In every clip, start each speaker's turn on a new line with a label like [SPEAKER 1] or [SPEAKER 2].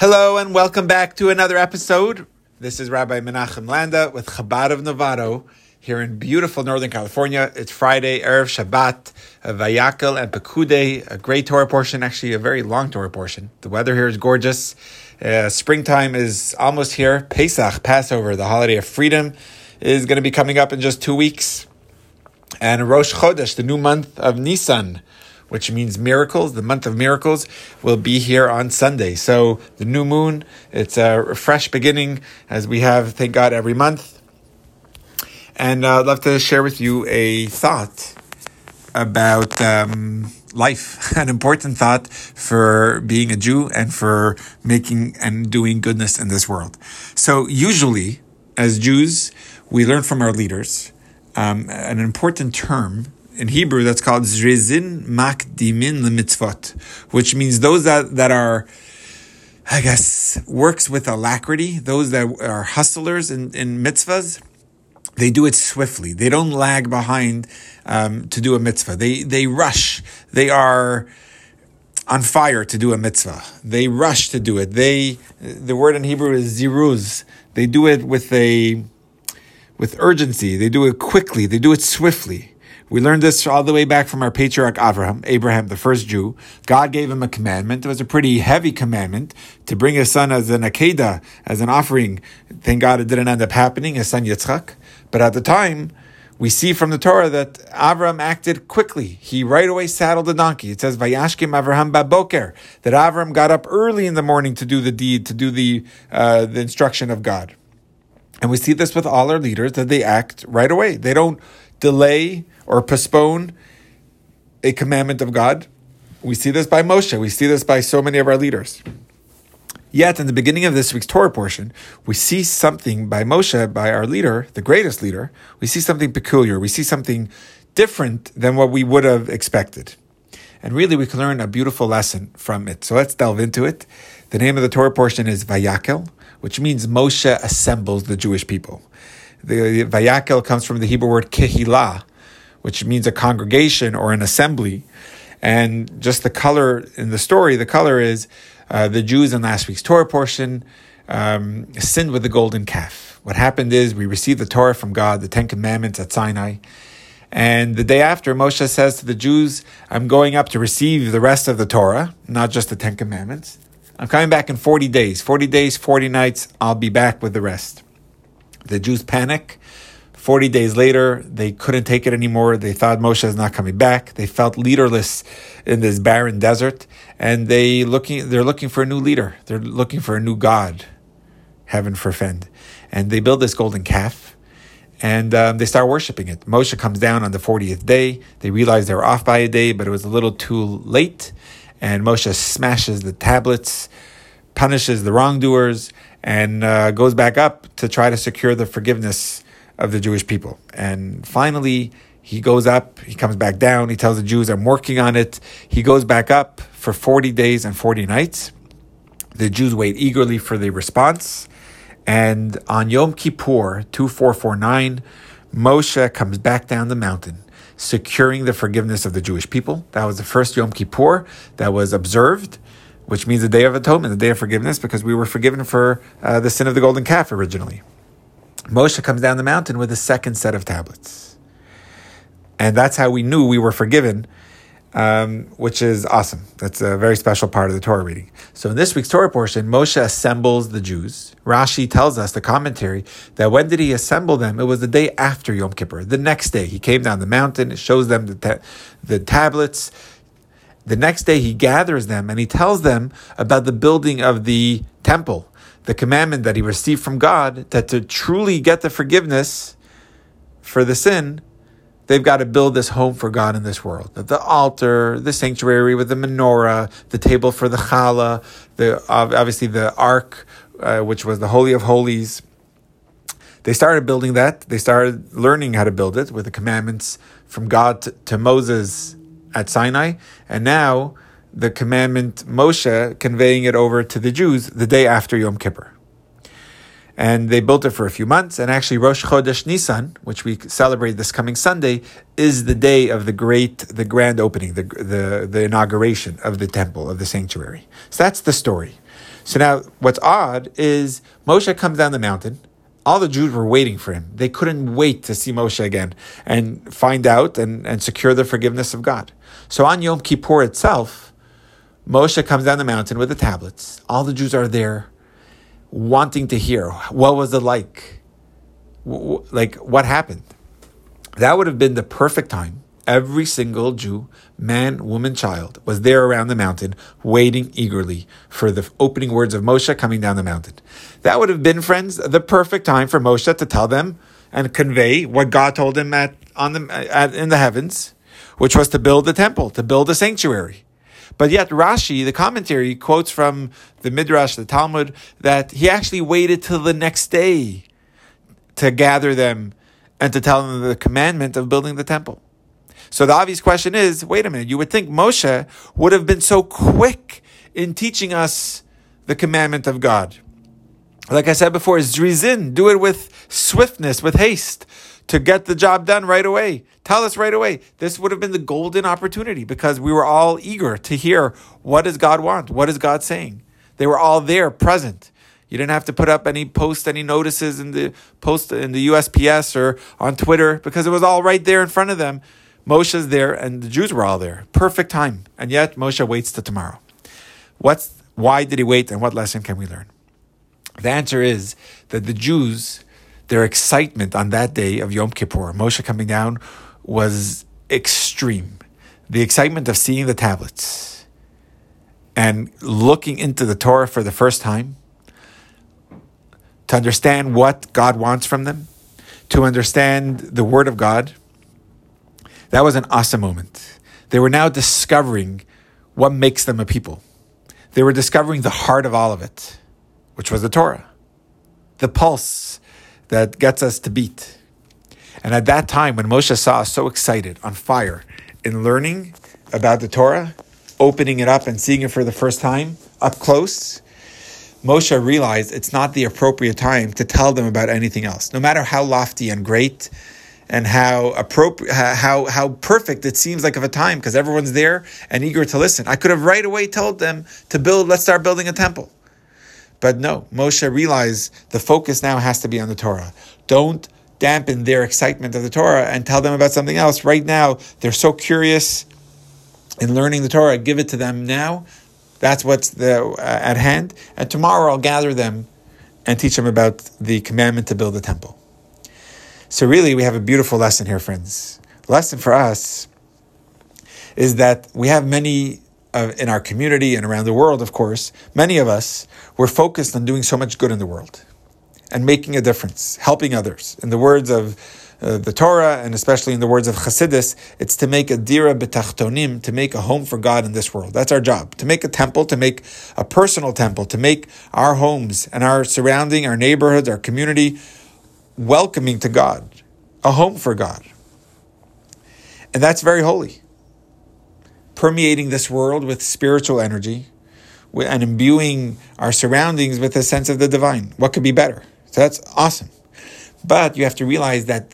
[SPEAKER 1] Hello and welcome back to another episode. This is Rabbi Menachem Landa with Chabad of Novato here in beautiful Northern California. It's Friday, Erev Shabbat, Vayakel and Pekude, a great Torah portion, actually a very long Torah portion. The weather here is gorgeous. Uh, springtime is almost here. Pesach, Passover, the holiday of freedom, is going to be coming up in just two weeks. And Rosh Chodesh, the new month of Nisan, which means miracles, the month of miracles, will be here on Sunday. So the new moon, it's a fresh beginning as we have, thank God, every month. And uh, I'd love to share with you a thought about um, life, an important thought for being a Jew and for making and doing goodness in this world. So usually, as Jews, we learn from our leaders um, an important term in Hebrew that's called zrizin makdimin lemitzvot, which means those that, that are, I guess, works with alacrity, those that are hustlers in, in mitzvahs, they do it swiftly. They don't lag behind um, to do a mitzvah. They they rush. They are on fire to do a mitzvah. They rush to do it. They the word in Hebrew is ziruz. They do it with a with urgency. They do it quickly. They do it swiftly. We learned this all the way back from our patriarch Abraham, Abraham, the first Jew. God gave him a commandment. It was a pretty heavy commandment to bring his son as an akeda, as an offering. Thank God it didn't end up happening, his son Yitzchak. But at the time, we see from the Torah that Avram acted quickly. He right away saddled the donkey. It says, Vayashkim Avraham Baboker, that Avram got up early in the morning to do the deed, to do the, uh, the instruction of God. And we see this with all our leaders that they act right away. They don't delay or postpone a commandment of God. We see this by Moshe. We see this by so many of our leaders. Yet, in the beginning of this week's Torah portion, we see something by Moshe, by our leader, the greatest leader. We see something peculiar. We see something different than what we would have expected. And really, we can learn a beautiful lesson from it. So let's delve into it. The name of the Torah portion is Vayakel, which means Moshe assembles the Jewish people. The Vayakel comes from the Hebrew word kehilah, which means a congregation or an assembly. And just the color in the story, the color is uh, the Jews in last week's Torah portion um, sinned with the golden calf. What happened is we received the Torah from God, the Ten Commandments at Sinai. And the day after, Moshe says to the Jews, I'm going up to receive the rest of the Torah, not just the Ten Commandments. I'm coming back in 40 days. 40 days, 40 nights, I'll be back with the rest. The Jews panic. 40 days later, they couldn't take it anymore. They thought Moshe is not coming back. They felt leaderless in this barren desert, and they looking they're looking for a new leader. They're looking for a new God. Heaven forfend. And they build this golden calf, and um, they start worshiping it. Moshe comes down on the 40th day. They realize they were off by a day, but it was a little too late. And Moshe smashes the tablets, punishes the wrongdoers, and uh, goes back up to try to secure the forgiveness of the Jewish people. And finally, he goes up, he comes back down, he tells the Jews, I'm working on it. He goes back up for 40 days and 40 nights. The Jews wait eagerly for the response. And on Yom Kippur 2449, Moshe comes back down the mountain, securing the forgiveness of the Jewish people. That was the first Yom Kippur that was observed, which means the Day of Atonement, the Day of Forgiveness, because we were forgiven for uh, the sin of the golden calf originally. Moshe comes down the mountain with a second set of tablets. And that's how we knew we were forgiven, um, which is awesome. That's a very special part of the Torah reading. So in this week's Torah portion, Moshe assembles the Jews. Rashi tells us, the commentary, that when did he assemble them? It was the day after Yom Kippur. The next day, he came down the mountain, it shows them the, ta- the tablets. The next day, he gathers them and he tells them about the building of the temple the commandment that he received from God that to truly get the forgiveness for the sin, they've got to build this home for God in this world. The altar, the sanctuary with the menorah, the table for the challah, the obviously the ark, uh, which was the holy of holies. They started building that. They started learning how to build it with the commandments from God to, to Moses at Sinai, and now the commandment Moshe conveying it over to the Jews the day after Yom Kippur. And they built it for a few months. And actually, Rosh Chodesh Nisan, which we celebrate this coming Sunday, is the day of the great, the grand opening, the, the, the inauguration of the temple, of the sanctuary. So that's the story. So now what's odd is Moshe comes down the mountain. All the Jews were waiting for him. They couldn't wait to see Moshe again and find out and, and secure the forgiveness of God. So on Yom Kippur itself, Moshe comes down the mountain with the tablets. All the Jews are there wanting to hear what was it like? Like what happened? That would have been the perfect time Every single Jew, man, woman, child, was there around the mountain, waiting eagerly for the opening words of Moshe coming down the mountain. That would have been, friends, the perfect time for Moshe to tell them and convey what God told him at, on the, at, in the heavens, which was to build the temple, to build a sanctuary. But yet Rashi, the commentary, quotes from the Midrash, the Talmud, that he actually waited till the next day to gather them and to tell them the commandment of building the temple. So the obvious question is, wait a minute, you would think Moshe would have been so quick in teaching us the commandment of God. Like I said before, zrizin, do it with swiftness, with haste, to get the job done right away. Tell us right away. This would have been the golden opportunity because we were all eager to hear what does God want? What is God saying? They were all there, present. You didn't have to put up any post, any notices in the post in the USPS or on Twitter because it was all right there in front of them Moshe's there and the Jews were all there. Perfect time. And yet Moshe waits till tomorrow. What's why did he wait and what lesson can we learn? The answer is that the Jews, their excitement on that day of Yom Kippur, Moshe coming down, was extreme. The excitement of seeing the tablets and looking into the Torah for the first time, to understand what God wants from them, to understand the Word of God, that was an awesome moment. They were now discovering what makes them a people. They were discovering the heart of all of it, which was the Torah, the pulse that gets us to beat. And at that time, when Moshe saw us so excited, on fire, in learning about the Torah, opening it up and seeing it for the first time up close, Moshe realized it's not the appropriate time to tell them about anything else. No matter how lofty and great and how appropriate, how how perfect it seems like of a time because everyone's there and eager to listen. I could have right away told them to build. Let's start building a temple, but no. Moshe realized the focus now has to be on the Torah. Don't dampen their excitement of the Torah and tell them about something else. Right now, they're so curious in learning the Torah. Give it to them now. That's what's the, uh, at hand. And tomorrow, I'll gather them and teach them about the commandment to build a temple. So, really, we have a beautiful lesson here, friends. The lesson for us is that we have many uh, in our community and around the world, of course, many of us, we're focused on doing so much good in the world and making a difference, helping others. In the words of uh, the Torah, and especially in the words of Chassidus, it's to make a dira betachtonim, to make a home for God in this world. That's our job. To make a temple, to make a personal temple, to make our homes and our surrounding, our neighborhoods, our community welcoming to God, a home for God. And that's very holy. Permeating this world with spiritual energy and imbuing our surroundings with a sense of the divine. What could be better? So that's awesome. But you have to realize that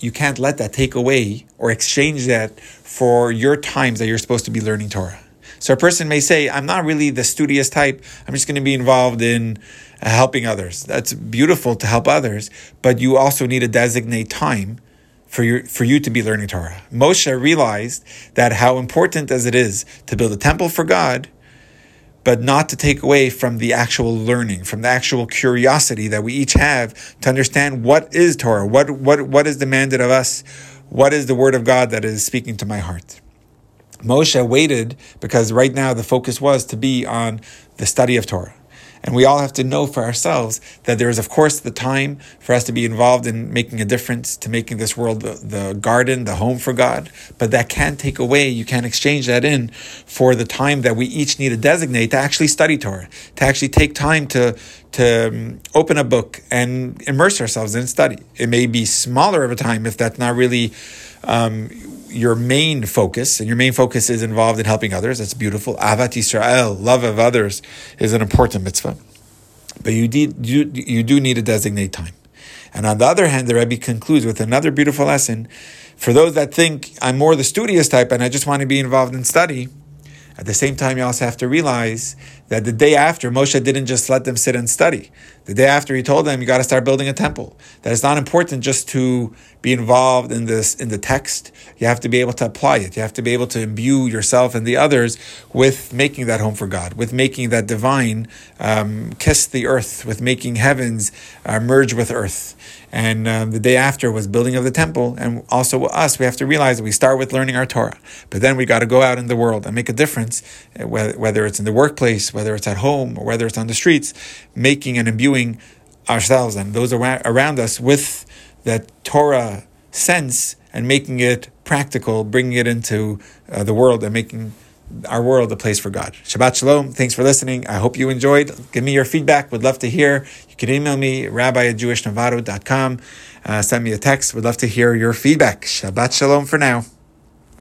[SPEAKER 1] you can't let that take away or exchange that for your times that you're supposed to be learning Torah. So a person may say, I'm not really the studious type. I'm just going to be involved in helping others. That's beautiful to help others, but you also need to designate time for you for you to be learning Torah. Moshe realized that how important as it is to build a temple for God, but not to take away from the actual learning, from the actual curiosity that we each have to understand what is Torah, what what what is demanded of us, what is the word of God that is speaking to my heart. Moshe waited because right now the focus was to be on the study of Torah. And we all have to know for ourselves that there is, of course, the time for us to be involved in making a difference, to making this world the, the garden, the home for God. But that can't take away, you can't exchange that in for the time that we each need to designate to actually study Torah, to actually take time to, to um, open a book and immerse ourselves in study. It may be smaller of a time if that's not really um, your main focus, and your main focus is involved in helping others. That's beautiful. Ahavat Yisrael, love of others, is an important mitzvah. But you, you, you do need to designate time. And on the other hand, the Rebbe concludes with another beautiful lesson. For those that think I'm more the studious type and I just want to be involved in study, at the same time, you also have to realize that the day after, Moshe didn't just let them sit and study. The day after, he told them, you got to start building a temple. That it's not important just to be involved in this, in the text. You have to be able to apply it. You have to be able to imbue yourself and the others with making that home for God, with making that divine um, kiss the earth, with making heavens uh, merge with earth. And um, the day after was building of the temple. And also us, we have to realize that we start with learning our Torah, but then we got to go out in the world and make a difference, uh, whether it's in the workplace, whether it's at home, or whether it's on the streets, making and imbuing ourselves and those around us with that Torah sense and making it practical, bringing it into uh, the world and making our world a place for God. Shabbat Shalom. Thanks for listening. I hope you enjoyed. Give me your feedback. Would love to hear. You can email me, rabbi at jewishnovato.com. Uh, send me a text. Would love to hear your feedback. Shabbat Shalom for now.